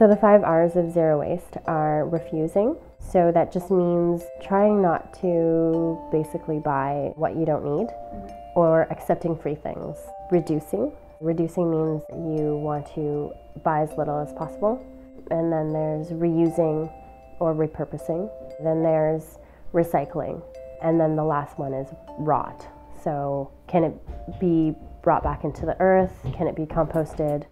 So the five R's of zero waste are refusing. So that just means trying not to basically buy what you don't need or accepting free things. Reducing. Reducing means you want to buy as little as possible. And then there's reusing or repurposing. Then there's recycling. And then the last one is rot. So, can it be brought back into the earth? Can it be composted?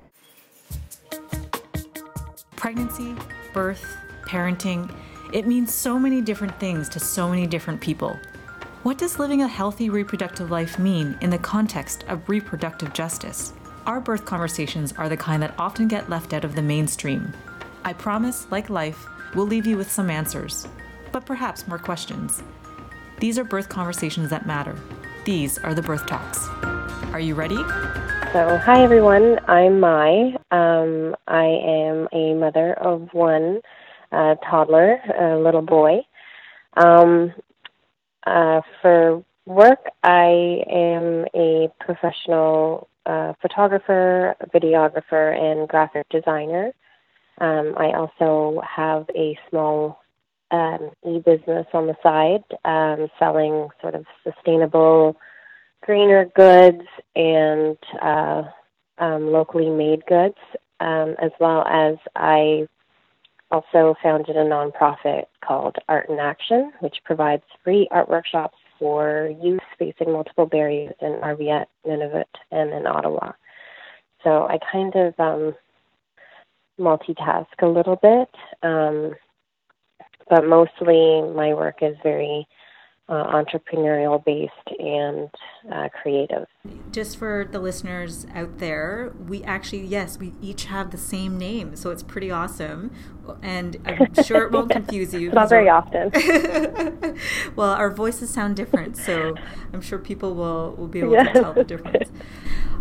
Pregnancy, birth, parenting, it means so many different things to so many different people. What does living a healthy reproductive life mean in the context of reproductive justice? Our birth conversations are the kind that often get left out of the mainstream. I promise, like life, we'll leave you with some answers, but perhaps more questions. These are birth conversations that matter. These are the Birth Talks. Are you ready? So, hi everyone. I'm Mai. Um, I am a mother of one uh, toddler, a little boy. Um, uh, for work, I am a professional uh, photographer, videographer, and graphic designer. Um, I also have a small um, e-business on the side, um, selling sort of sustainable, greener goods and uh, um, locally made goods, um, as well as I also founded a nonprofit called Art in Action, which provides free art workshops for youth facing multiple barriers in Arviat, Nunavut, and in Ottawa. So I kind of um, multitask a little bit. Um, but mostly my work is very uh, entrepreneurial based and uh, creative. Just for the listeners out there, we actually, yes, we each have the same name, so it's pretty awesome. And I'm sure it won't confuse you. Not very often. well, our voices sound different, so I'm sure people will, will be able yeah. to tell the difference.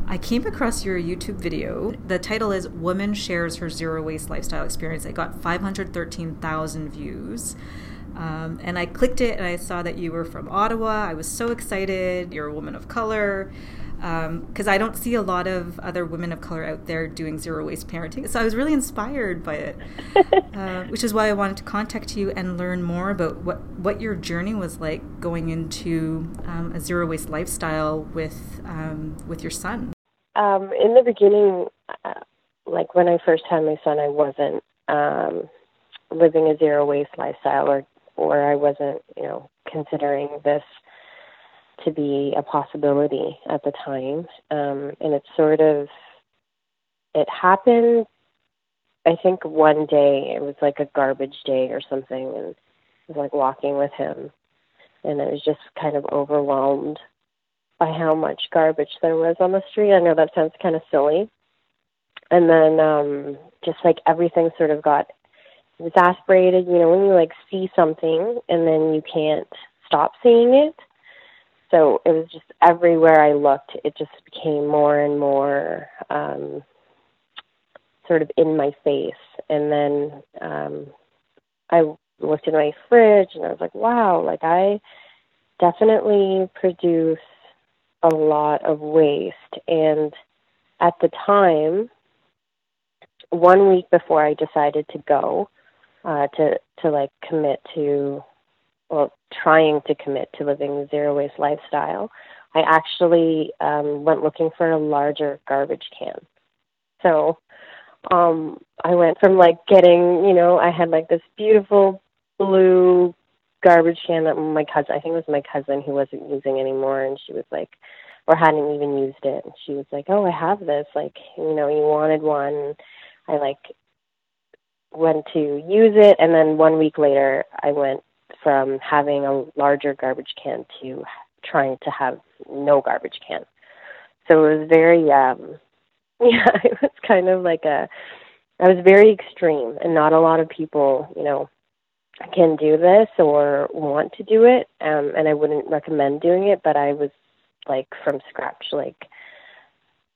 I came across your YouTube video. The title is Woman Shares Her Zero Waste Lifestyle Experience. It got 513,000 views. Um, and I clicked it and I saw that you were from Ottawa. I was so excited. You're a woman of color. Because um, I don't see a lot of other women of color out there doing zero waste parenting. So I was really inspired by it, uh, which is why I wanted to contact you and learn more about what, what your journey was like going into um, a zero waste lifestyle with, um, with your son. Um, in the beginning, uh, like when I first had my son, I wasn't um, living a zero waste lifestyle, or or I wasn't, you know, considering this to be a possibility at the time. Um, and it sort of it happened. I think one day it was like a garbage day or something, and I was like walking with him, and I was just kind of overwhelmed by how much garbage there was on the street. I know that sounds kind of silly. And then um just like everything sort of got exasperated, you know, when you like see something and then you can't stop seeing it. So it was just everywhere I looked, it just became more and more um sort of in my face. And then um I looked in my fridge and I was like, wow, like I definitely produce a lot of waste. And at the time, one week before I decided to go, uh, to to like commit to, well, trying to commit to living a zero waste lifestyle, I actually um, went looking for a larger garbage can. So um, I went from like getting, you know, I had like this beautiful blue garbage can that my cousin, I think it was my cousin who wasn't using anymore, and she was like, or hadn't even used it. And she was like, "Oh, I have this. Like, you know, you wanted one." I like went to use it, and then one week later, I went from having a larger garbage can to trying to have no garbage can. So it was very, um, yeah, it was kind of like a, I was very extreme, and not a lot of people, you know, can do this or want to do it um and I wouldn't recommend doing it but I was like from scratch like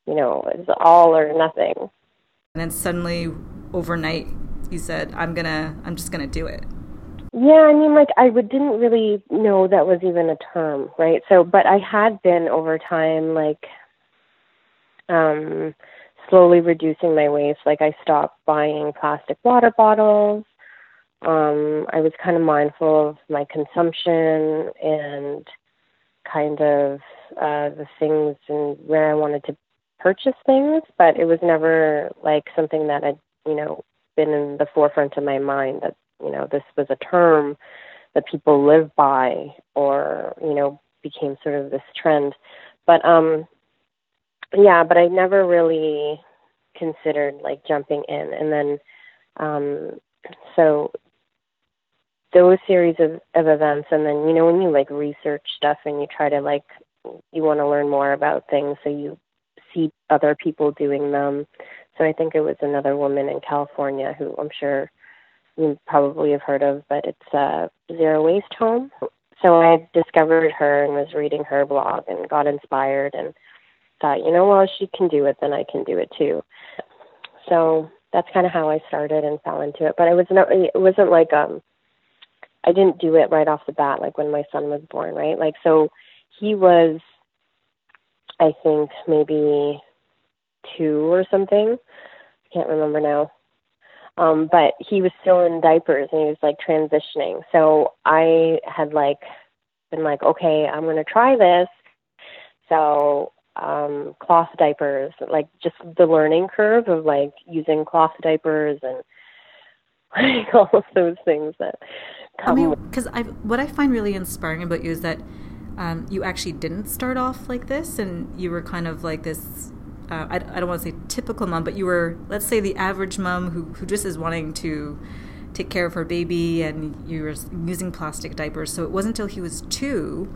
you know it's all or nothing and then suddenly overnight you said I'm to I'm just to do it yeah, I mean, like I didn't really know that was even a term, right? So, but I had been over time, like, um, slowly reducing my waste. Like I stopped buying plastic water bottles. Um, I was kind of mindful of my consumption and kind of uh, the things and where I wanted to purchase things, but it was never like something that had, you know, been in the forefront of my mind that, you know, this was a term that people live by or, you know, became sort of this trend. But um yeah, but I never really considered like jumping in and then um so those series of, of events and then you know when you like research stuff and you try to like you want to learn more about things so you see other people doing them so i think it was another woman in california who i'm sure you probably have heard of but it's a zero waste home. So i discovered her and was reading her blog and got inspired and thought you know well she can do it then i can do it too. So that's kind of how i started and fell into it. But it was no it wasn't like um I didn't do it right off the bat, like when my son was born, right? Like, so he was, I think, maybe two or something. I can't remember now. Um, but he was still in diapers and he was like transitioning. So I had like been like, okay, I'm going to try this. So um cloth diapers, like just the learning curve of like using cloth diapers and like all of those things that come. I mean, because I what I find really inspiring about you is that um, you actually didn't start off like this, and you were kind of like this. Uh, I, I don't want to say typical mom, but you were, let's say, the average mom who who just is wanting to take care of her baby, and you were using plastic diapers. So it wasn't until he was two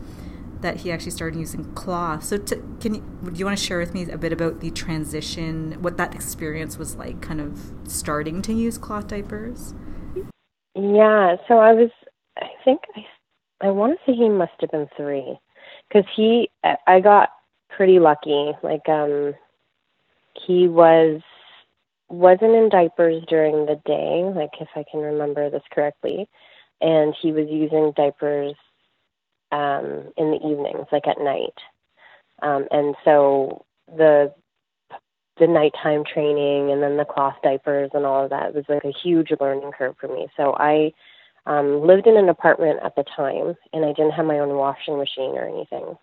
that he actually started using cloth. So, to, can you, do you want to share with me a bit about the transition, what that experience was like, kind of starting to use cloth diapers? Yeah, so I was, I think I, I want to say he must have been three, because he, I got pretty lucky. Like, um, he was wasn't in diapers during the day, like if I can remember this correctly, and he was using diapers um, in the evenings, like at night. Um, and so the the nighttime training and then the cloth diapers and all of that was like a huge learning curve for me. So I um, lived in an apartment at the time and I didn't have my own washing machine or anything.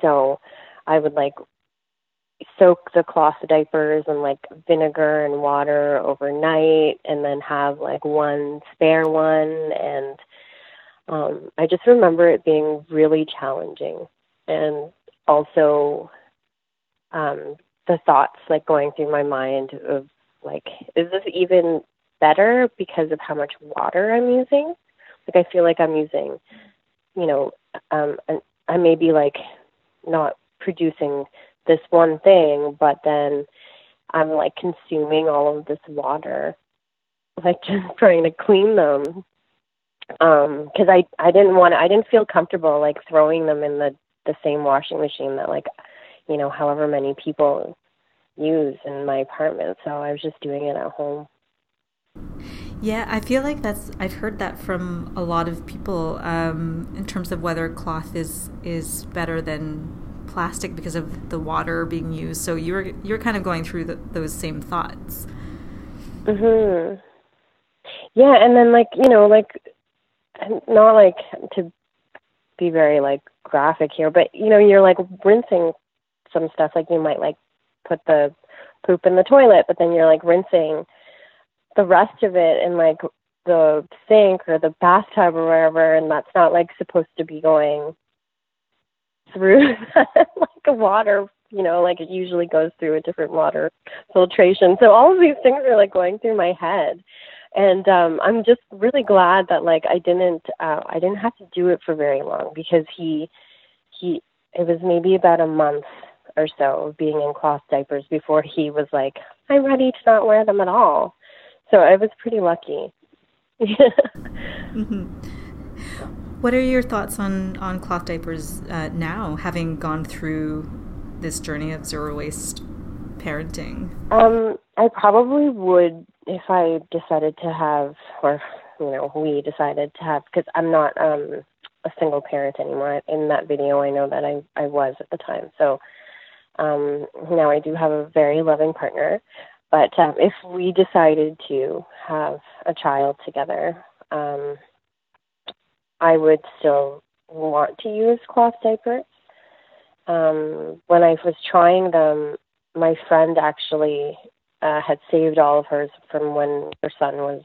So I would like soak the cloth diapers in like vinegar and water overnight and then have like one spare one and um I just remember it being really challenging and also um the thoughts like going through my mind of like, is this even better because of how much water I'm using? Like I feel like I'm using, you know, um, I may be like not producing this one thing, but then I'm like consuming all of this water, like just trying to clean them. Um, because I I didn't want to I didn't feel comfortable like throwing them in the the same washing machine that like you know however many people use in my apartment. So I was just doing it at home. Yeah, I feel like that's I've heard that from a lot of people um, in terms of whether cloth is is better than plastic because of the water being used. So you're you're kind of going through the, those same thoughts. Mhm. Yeah, and then like you know like not like to be very like graphic here, but you know you're like rinsing some stuff like you might like put the poop in the toilet, but then you're like rinsing the rest of it in like the sink or the bathtub or wherever, and that's not like supposed to be going through like a water, you know, like it usually goes through a different water filtration. So all of these things are like going through my head. And um I'm just really glad that like I didn't uh I didn't have to do it for very long because he he it was maybe about a month or so of being in cloth diapers before he was like, I'm ready to not wear them at all. So I was pretty lucky. mm-hmm. What are your thoughts on, on cloth diapers uh, now, having gone through this journey of zero waste parenting? Um, I probably would if I decided to have, or you know, we decided to have, because I'm not um, a single parent anymore. In that video, I know that I I was at the time, so Um, now I do have a very loving partner, but um, if we decided to have a child together, um, I would still want to use cloth diapers. Um, when I was trying them, my friend actually uh, had saved all of hers from when her son was,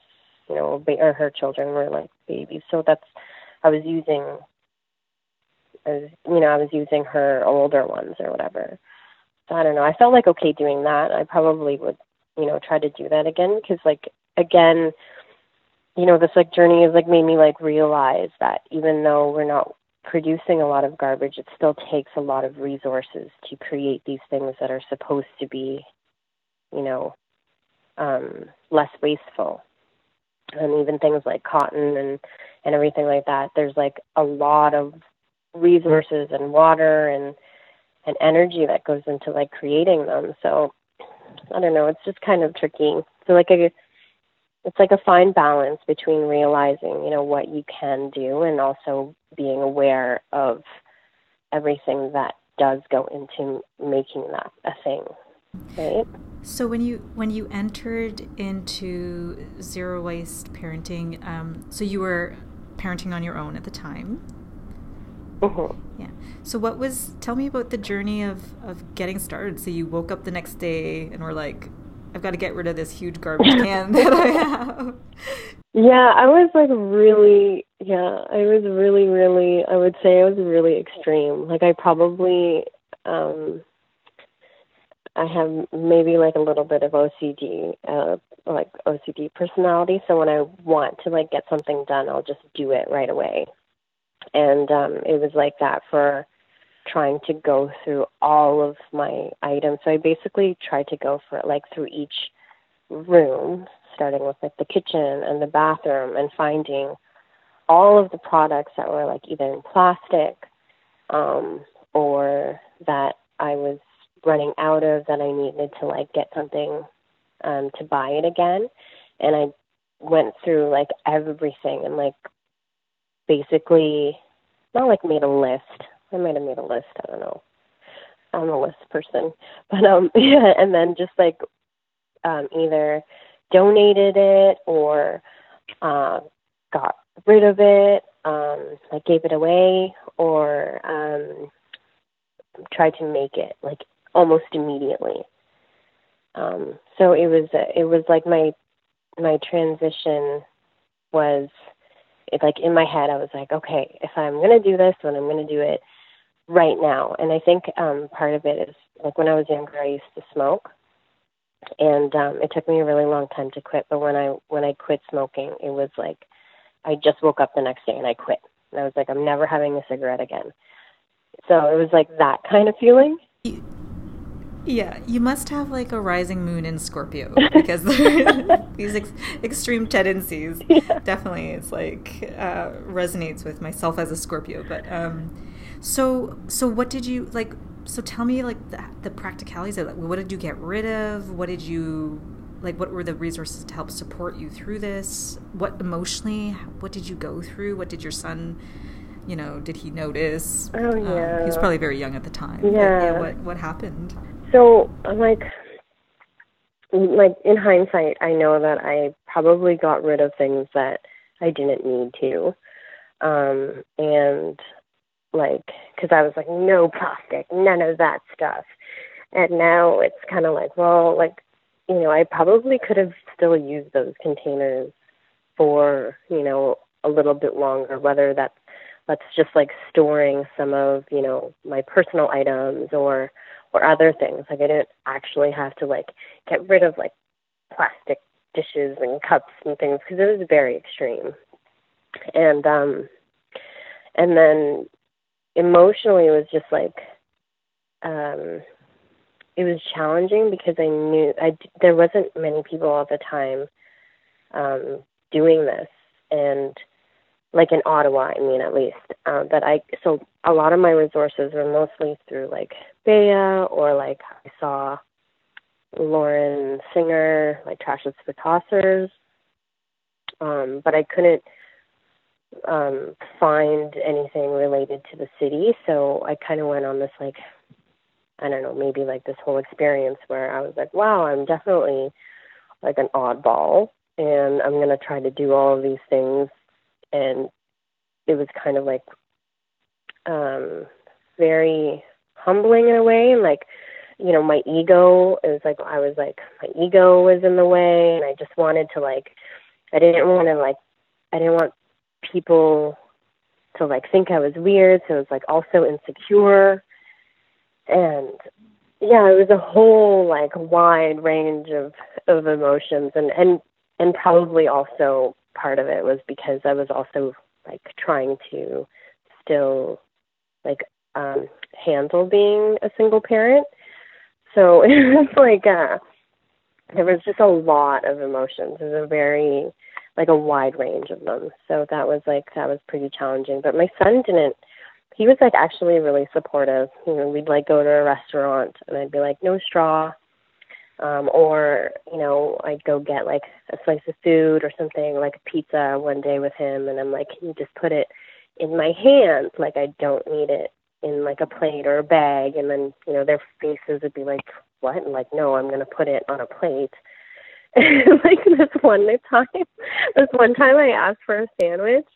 you know, or her children were like babies. So that's I was using, as you know, I was using her older ones or whatever. So I don't know. I felt like okay doing that. I probably would, you know, try to do that again because, like, again, you know, this like journey has like made me like realize that even though we're not producing a lot of garbage, it still takes a lot of resources to create these things that are supposed to be, you know, um, less wasteful. And even things like cotton and and everything like that. There's like a lot of resources and water and and energy that goes into like creating them. So I don't know, it's just kind of tricky. So like a it's like a fine balance between realizing, you know, what you can do and also being aware of everything that does go into making that a thing. Right? So when you when you entered into zero waste parenting, um, so you were parenting on your own at the time. Mm-hmm. Yeah. So what was? Tell me about the journey of of getting started. So you woke up the next day and were like, "I've got to get rid of this huge garbage can that I have." Yeah, I was like really, yeah, I was really, really, I would say I was really extreme. Like I probably, um, I have maybe like a little bit of OCD, uh, like OCD personality. So when I want to like get something done, I'll just do it right away. And um, it was like that for trying to go through all of my items. So I basically tried to go for it like through each room, starting with like the kitchen and the bathroom, and finding all of the products that were like either in plastic um, or that I was running out of that I needed to like get something um, to buy it again. And I went through like everything and like basically not like made a list. I might have made a list. I don't know. I'm a list person, but um, yeah, and then just like um, either donated it or uh, got rid of it, um, like gave it away, or um, tried to make it like almost immediately. Um, so it was it was like my my transition was it, like in my head I was like, okay, if I'm gonna do this, then I'm gonna do it right now. And I think um, part of it is like when I was younger, I used to smoke, and um, it took me a really long time to quit. But when I when I quit smoking, it was like I just woke up the next day and I quit, and I was like, I'm never having a cigarette again. So it was like that kind of feeling. Yeah, you must have like a rising moon in Scorpio because these ex- extreme tendencies. Yeah. Definitely, it's like uh, resonates with myself as a Scorpio. But um, so so what did you like? So tell me like the, the practicalities of it. What did you get rid of? What did you like? What were the resources to help support you through this? What emotionally? What did you go through? What did your son? You know, did he notice? Oh yeah, um, he was probably very young at the time. Yeah. yeah what what happened? So, like, like in hindsight, I know that I probably got rid of things that I didn't need to, um, and like, because I was like, no plastic, none of that stuff, and now it's kind of like, well, like, you know, I probably could have still used those containers for, you know, a little bit longer, whether that's that's just like storing some of, you know, my personal items or or other things. Like I didn't actually have to like get rid of like plastic dishes and cups and things because it was very extreme. And um and then emotionally it was just like um it was challenging because I knew I there wasn't many people at the time um doing this and like in Ottawa, I mean, at least. Um, but I so a lot of my resources were mostly through like Bea or like I saw Lauren Singer, like Trash is for Tossers. Um, but I couldn't um, find anything related to the city, so I kind of went on this like I don't know, maybe like this whole experience where I was like, wow, I'm definitely like an oddball and I'm going to try to do all of these things. And it was kind of like um, very humbling in a way. And like, you know, my ego is like, I was like, my ego was in the way. And I just wanted to like, I didn't want to like, I didn't want people to like think I was weird. So it was like also insecure. And yeah, it was a whole like wide range of of emotions and and and probably also part of it was because I was also like trying to still like um handle being a single parent. So it was like uh there was just a lot of emotions. It was a very like a wide range of them. So that was like that was pretty challenging. But my son didn't he was like actually really supportive. You know, we'd like go to a restaurant and I'd be like, No straw um, or you know I'd go get like a slice of food or something like a pizza one day with him, and I'm like, can you just put it in my hand? Like I don't need it in like a plate or a bag, and then you know their faces would be like, what? And like, no, I'm gonna put it on a plate. like this one time, this one time I asked for a sandwich,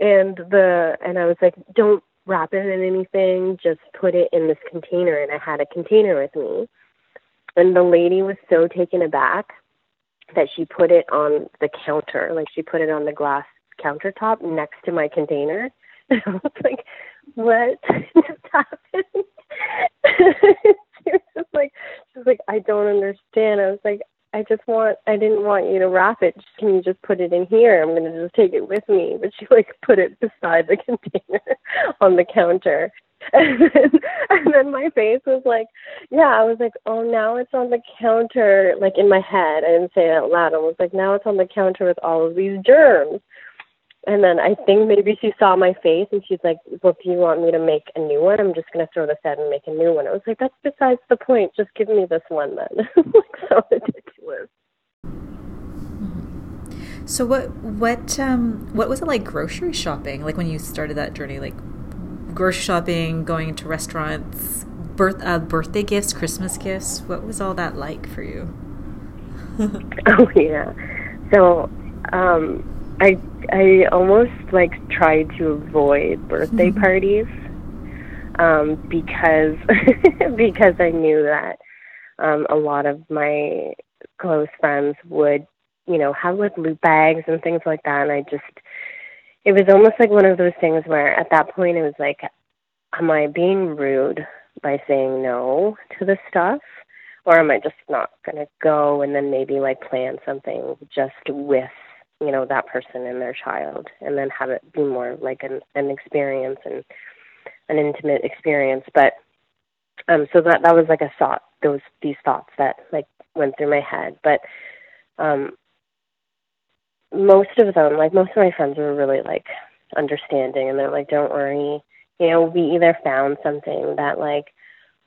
and the and I was like, don't wrap it in anything, just put it in this container, and I had a container with me and the lady was so taken aback that she put it on the counter, like she put it on the glass countertop next to my container. And I was like, what just happened? she was just like, she was like, I don't understand. I was like, I just want, I didn't want you to wrap it. Can you just put it in here? I'm going to just take it with me. But she like put it beside the container on the counter. and then, and then my face was like, yeah, I was like, oh, now it's on the counter, like in my head. I didn't say it out loud. I was like, now it's on the counter with all of these germs. And then I think maybe she saw my face and she's like, well, do you want me to make a new one? I'm just going to throw this out and make a new one. I was like, that's besides the point. Just give me this one then. like, so ridiculous. So what what um what was it like grocery shopping? Like when you started that journey, like grocery shopping, going to restaurants, birth uh, birthday gifts, Christmas gifts. What was all that like for you? oh yeah. So um, I I almost like tried to avoid birthday mm-hmm. parties um, because because I knew that um, a lot of my close friends would you know have like loot bags and things like that, and I just it was almost like one of those things where at that point it was like, am I being rude by saying no to the stuff? Or am I just not going to go and then maybe like plan something just with, you know, that person and their child and then have it be more like an, an experience and an intimate experience. But, um, so that, that was like a thought, those, these thoughts that like went through my head. But, um, most of them, like most of my friends were really like understanding and they're like, Don't worry. You know, we either found something that like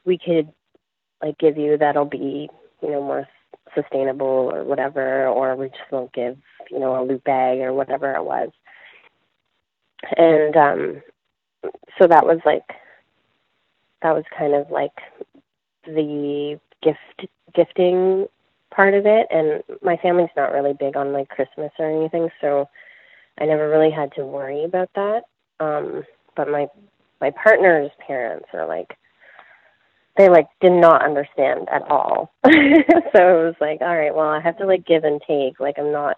we could like give you that'll be, you know, more sustainable or whatever, or we just won't give, you know, a loot bag or whatever it was. And um so that was like that was kind of like the gift gifting part of it and my family's not really big on like christmas or anything so i never really had to worry about that um but my my partner's parents are like they like did not understand at all. So it was like all right well i have to like give and take. Like i'm not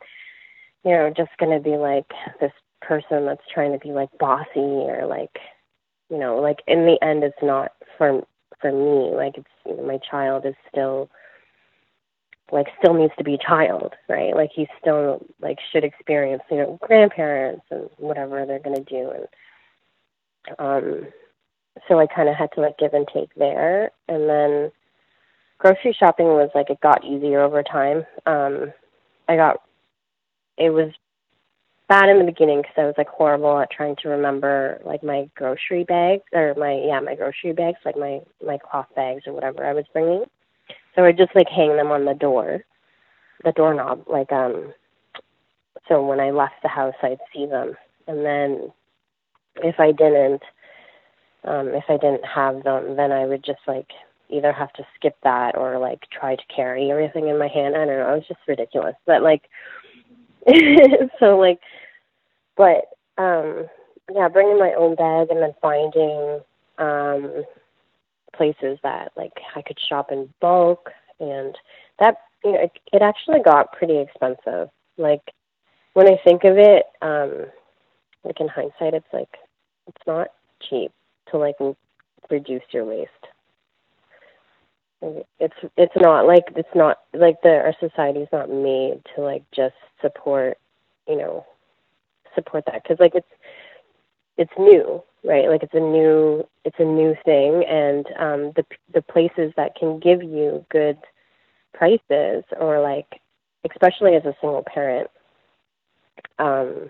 you know just going to be like this person that's trying to be like bossy or like you know like in the end it's not for for me. Like it's you know my child is still like still needs to be a child, right? Like he still like should experience, you know, grandparents and whatever they're gonna do and um so I kinda had to like give and take there and then grocery shopping was like it got easier over time. Um I got it was bad in the beginning because I was like horrible at trying to remember like my grocery bags or my yeah my grocery bags like my my cloth bags or whatever I was bringing so I just like hang them on the door, the doorknob, like um. So when I left the house, I'd see them, and then if I didn't, um, if I didn't have them, then I would just like either have to skip that or like try to carry everything in my hand. I don't know. It was just ridiculous. But like, so like, but um, yeah, bringing my own bag and then finding um places that like I could shop in bulk and that you know it, it actually got pretty expensive. Like when I think of it, um, like in hindsight, it's like it's not cheap to like reduce your waste. It's it's not like it's not like the our society is not made to like just support, you know, support that because like it's it's new, right? Like it's a new it's a new thing, and um, the the places that can give you good prices or like especially as a single parent um,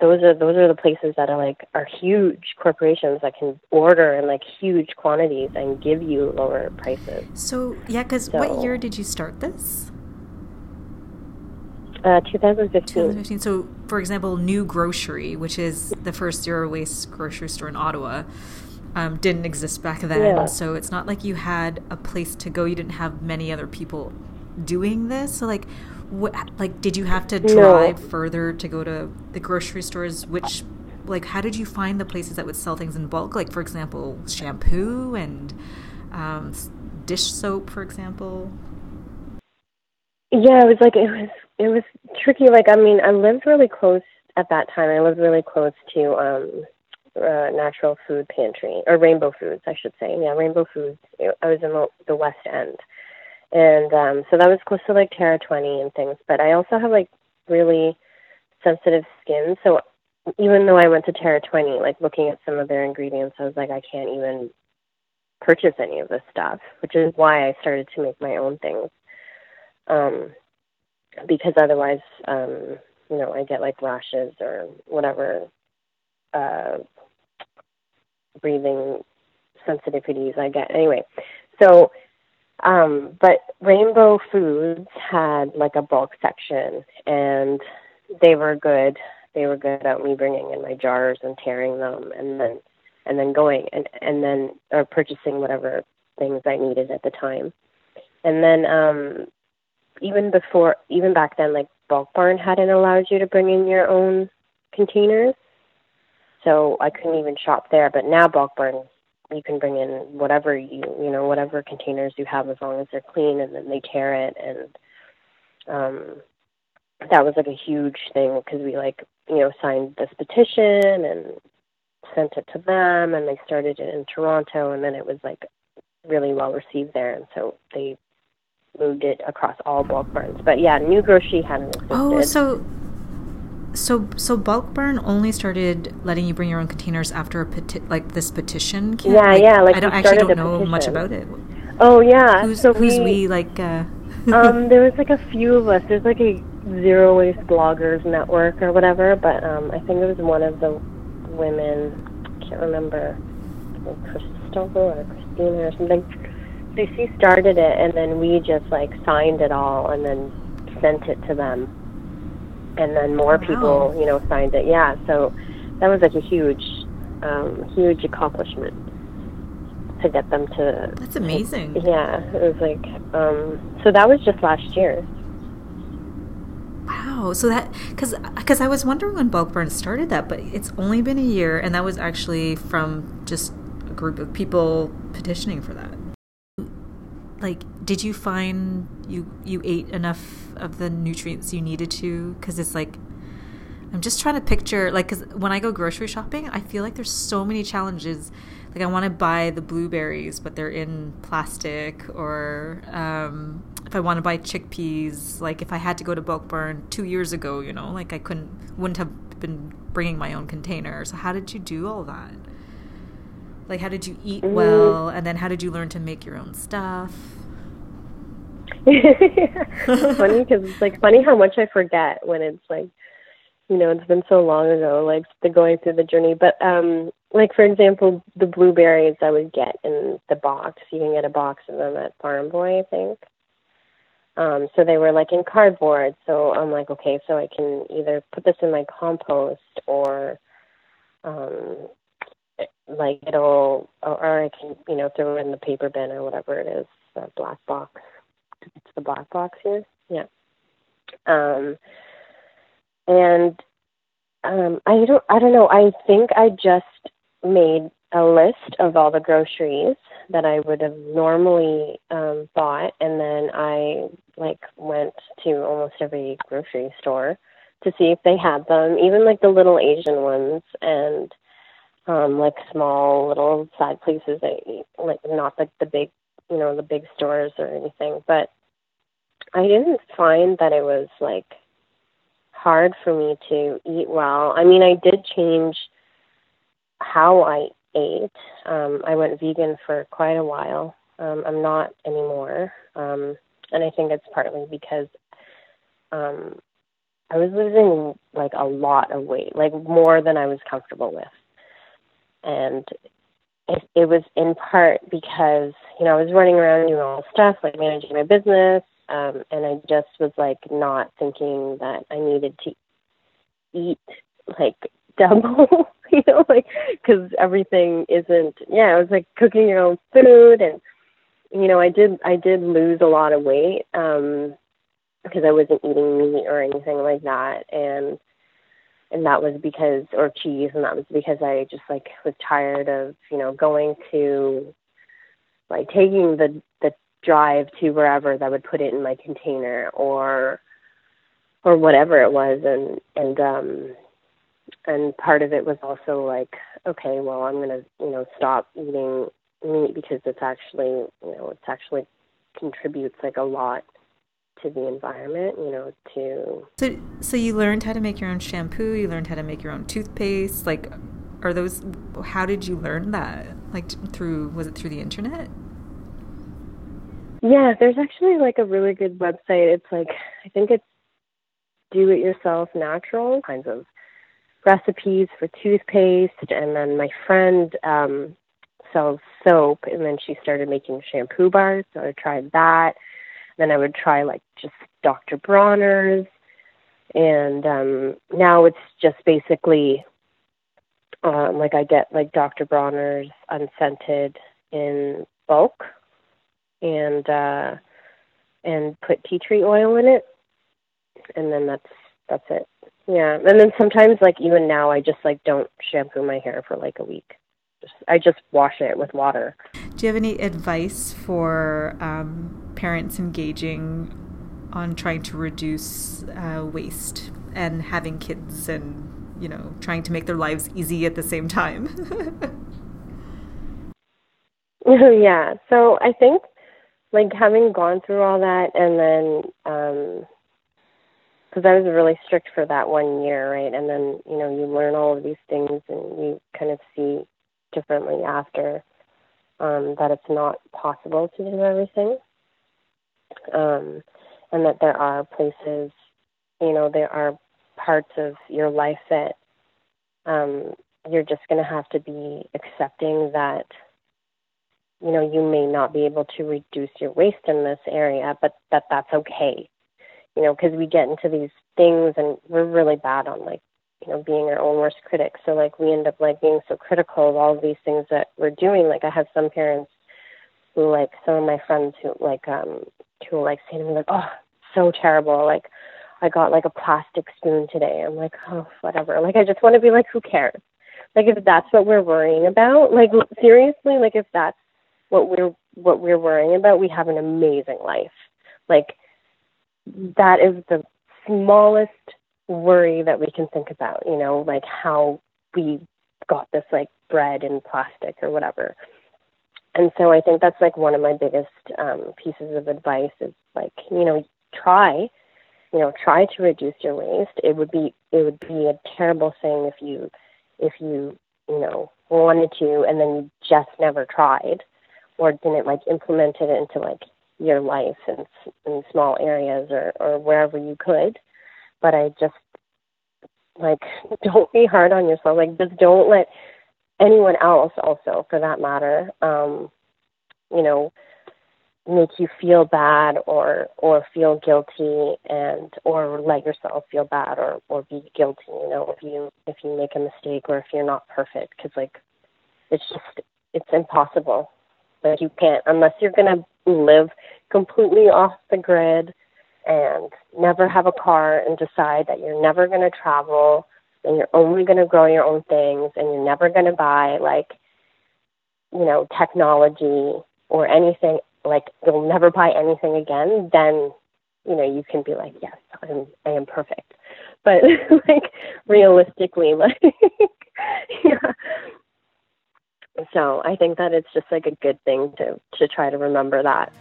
those are those are the places that are like are huge corporations that can order in like huge quantities and give you lower prices. So yeah, because so, what year did you start this? Uh, 2015. 2015. So, for example, Nu Grocery, which is the first zero waste grocery store in Ottawa, um, didn't exist back then. Yeah. So it's not like you had a place to go. You didn't have many other people doing this. So, like, what, like, did you have to drive no. further to go to the grocery stores? Which, like, how did you find the places that would sell things in bulk? Like, for example, shampoo and um, dish soap, for example. Yeah, it was like it was it was tricky. Like, I mean, I lived really close at that time. I lived really close to um uh, Natural Food Pantry or Rainbow Foods, I should say. Yeah, Rainbow Foods. I was in the, the West End, and um, so that was close to like Terra 20 and things. But I also have like really sensitive skin, so even though I went to Terra 20, like looking at some of their ingredients, I was like, I can't even purchase any of this stuff, which is why I started to make my own things. Um, because otherwise, um, you know, I get like rashes or whatever uh, breathing sensitivities I get. Anyway, so um, but Rainbow Foods had like a bulk section, and they were good. They were good at me bringing in my jars and taring them, and then and then going and and then or purchasing whatever things I needed at the time. And then um, even before, even back then, like Bulk Barn hadn't allowed you to bring in your own containers, so I couldn't even shop there. But now Bulk Barn you can bring in whatever you you know whatever containers you have as long as they're clean and then they tare it. And um that was like a huge thing because we like you know signed this petition and sent it to them and they started it in Toronto and then it was like really well received there. And so they moved it across all bulk barns. But yeah Nu Grocery hadn't existed. oh so so, so bulk barn only started letting you bring your own containers after a peti- like this petition. Came? Yeah, like, yeah. Like I don't actually don't know petition. much about it. Oh yeah. Who's, so who's we, we like? Uh... um, there was like a few of us. There's like a zero waste bloggers network or whatever, but um, I think it was one of the women. I can't remember, Crystal or Christina or something. So she started it, and then we just like signed it all, and then sent it to them and then more wow. people, you know, signed it. Yeah, so that was like a huge, um, huge accomplishment to get them to. That's amazing. yeah, it was like, um, so that was just last year. Wow. So that because because I was wondering when Bulk Barn started that, but it's only been a year, and that was actually from just a group of people petitioning for that like did you find you you ate enough of the nutrients you needed to? Because it's like i'm just trying to picture like because when i go grocery shopping i feel like there's so many challenges. Like i want to buy the blueberries but they're in plastic or um, if i want to buy chickpeas like if i had to go to bulk barn two years ago you know like i couldn't wouldn't have been bringing my own container. So how did you do all that like, how did you eat mm-hmm. well, and then how did you learn to make your own stuff? it's funny because it's like funny how much I forget when it's like, you know, it's been so long ago, like the going through the journey. But um, like for example, the blueberries I would get in the box. You can get a box of them at Farm Boy, I think. Um, so they were like in cardboard. So I'm like, okay, so I can either put this in my compost or um, like it'll or I can you know throw it in the paper bin or whatever it is the black box. It's the black box here? Yeah. Um and um I don't I don't know. I think I just made a list of all the groceries that I would have normally um bought and then I like went to almost every grocery store to see if they had them even like the little Asian ones and um, like small little side places that like not like the big you know the big stores or anything but i didn't find that it was like hard for me to eat well. I mean i did change how i ate. Um i went vegan for quite a while. Um i'm not anymore. Um and i think it's partly because um i was losing like a lot of weight like more than i was comfortable with and it, it was in part because you know I was running around doing all stuff like managing my business, um, and I just was like not thinking that I needed to eat like double, you know, like because everything isn't. Yeah, I was like cooking your own food, and you know I did I did lose a lot of weight um, because I wasn't eating meat or anything like that, and and that was because or cheese and that was because I just like was tired of, you know, going to like taking the the drive to wherever that would put it in my container or or whatever it was. And and um and part of it was also like okay well i'm going to you know stop eating meat because it's actually you know it's actually contributes like a lot to the environment, you know, to So so you learned how to make your own shampoo, you learned how to make your own toothpaste, like are those how did you learn that? Like through was it through the internet? Yeah, there's actually like a really good website. It's like I think it's do it yourself natural kinds of recipes for toothpaste and then my friend um sells soap and then she started making shampoo bars, so I tried that then I would try like just Dr. Bronner's. And um, now it's just basically um, like I get like Dr. Bronner's unscented in bulk and uh, and put tea tree oil in it. And then that's that's it. Yeah. And then sometimes like even now I just like don't shampoo my hair for like a week. Just I just wash it with water. Do you have any advice for um, parents engaging on trying to reduce uh, waste and having kids and you know trying to make their lives easy at the same time? yeah. So I think like having gone through all that and then um because I was really strict for that one year, right? And then you know you learn all of these things and you kind of see differently after um, that it's not possible to do everything, um, and that there are places, you know, there are parts of your life that um, you're just going to have to be accepting that you know you may not be able to reduce your waste in this area but that that's okay. You know because we get into these things and we're really bad on like you know being our own worst critics so like we end up like being so critical of all of these things that we're doing. Like i have some parents who like some of my friends who like um who like say to me like oh so terrible. Like i got like a plastic spoon today. I'm like oh whatever. Like i just want to be like who cares? Like if that's what we're worrying about like seriously like if that's what we're what we're worrying about we have an amazing life. Like that is the smallest worry that we can think about, you know, like how we got this like bread in plastic or whatever. And so I think that's like one of my biggest um, pieces of advice is like, you know, try, you know, try to reduce your waste. It would be it would be a terrible thing if you if you, you know, wanted to and then you just never tried or didn't like implement it into like your life in, in small areas or, or wherever you could but I just like don't be hard on yourself. Like just don't let anyone else also for that matter, um, you know, make you feel bad or or feel guilty and or let yourself feel bad or or be guilty you know if you if you make a mistake or if you're not perfect because like it's just it's impossible. Like you can't unless you're gonna live completely off the grid and never have a car and decide that you're never gonna travel and you're only gonna grow your own things and you're never gonna buy like you know, technology or anything like you'll never buy anything again, then you know, you can be like, Yes, I'm I am perfect. But like realistically, like yeah, so I think that it's just like a good thing to to try to remember that.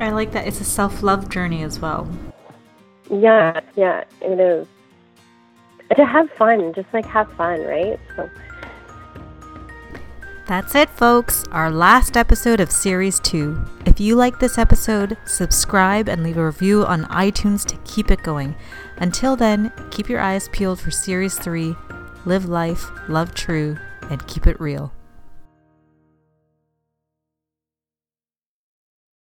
I like that it's a self love journey as well. Yeah, yeah, it is. To have fun, just like have fun, right? So that's it, folks. Our last episode of Series 2. If you like this episode, subscribe and leave a review on iTunes to keep it going. Until then, keep your eyes peeled for Series 3. Live life, love true, and keep it real.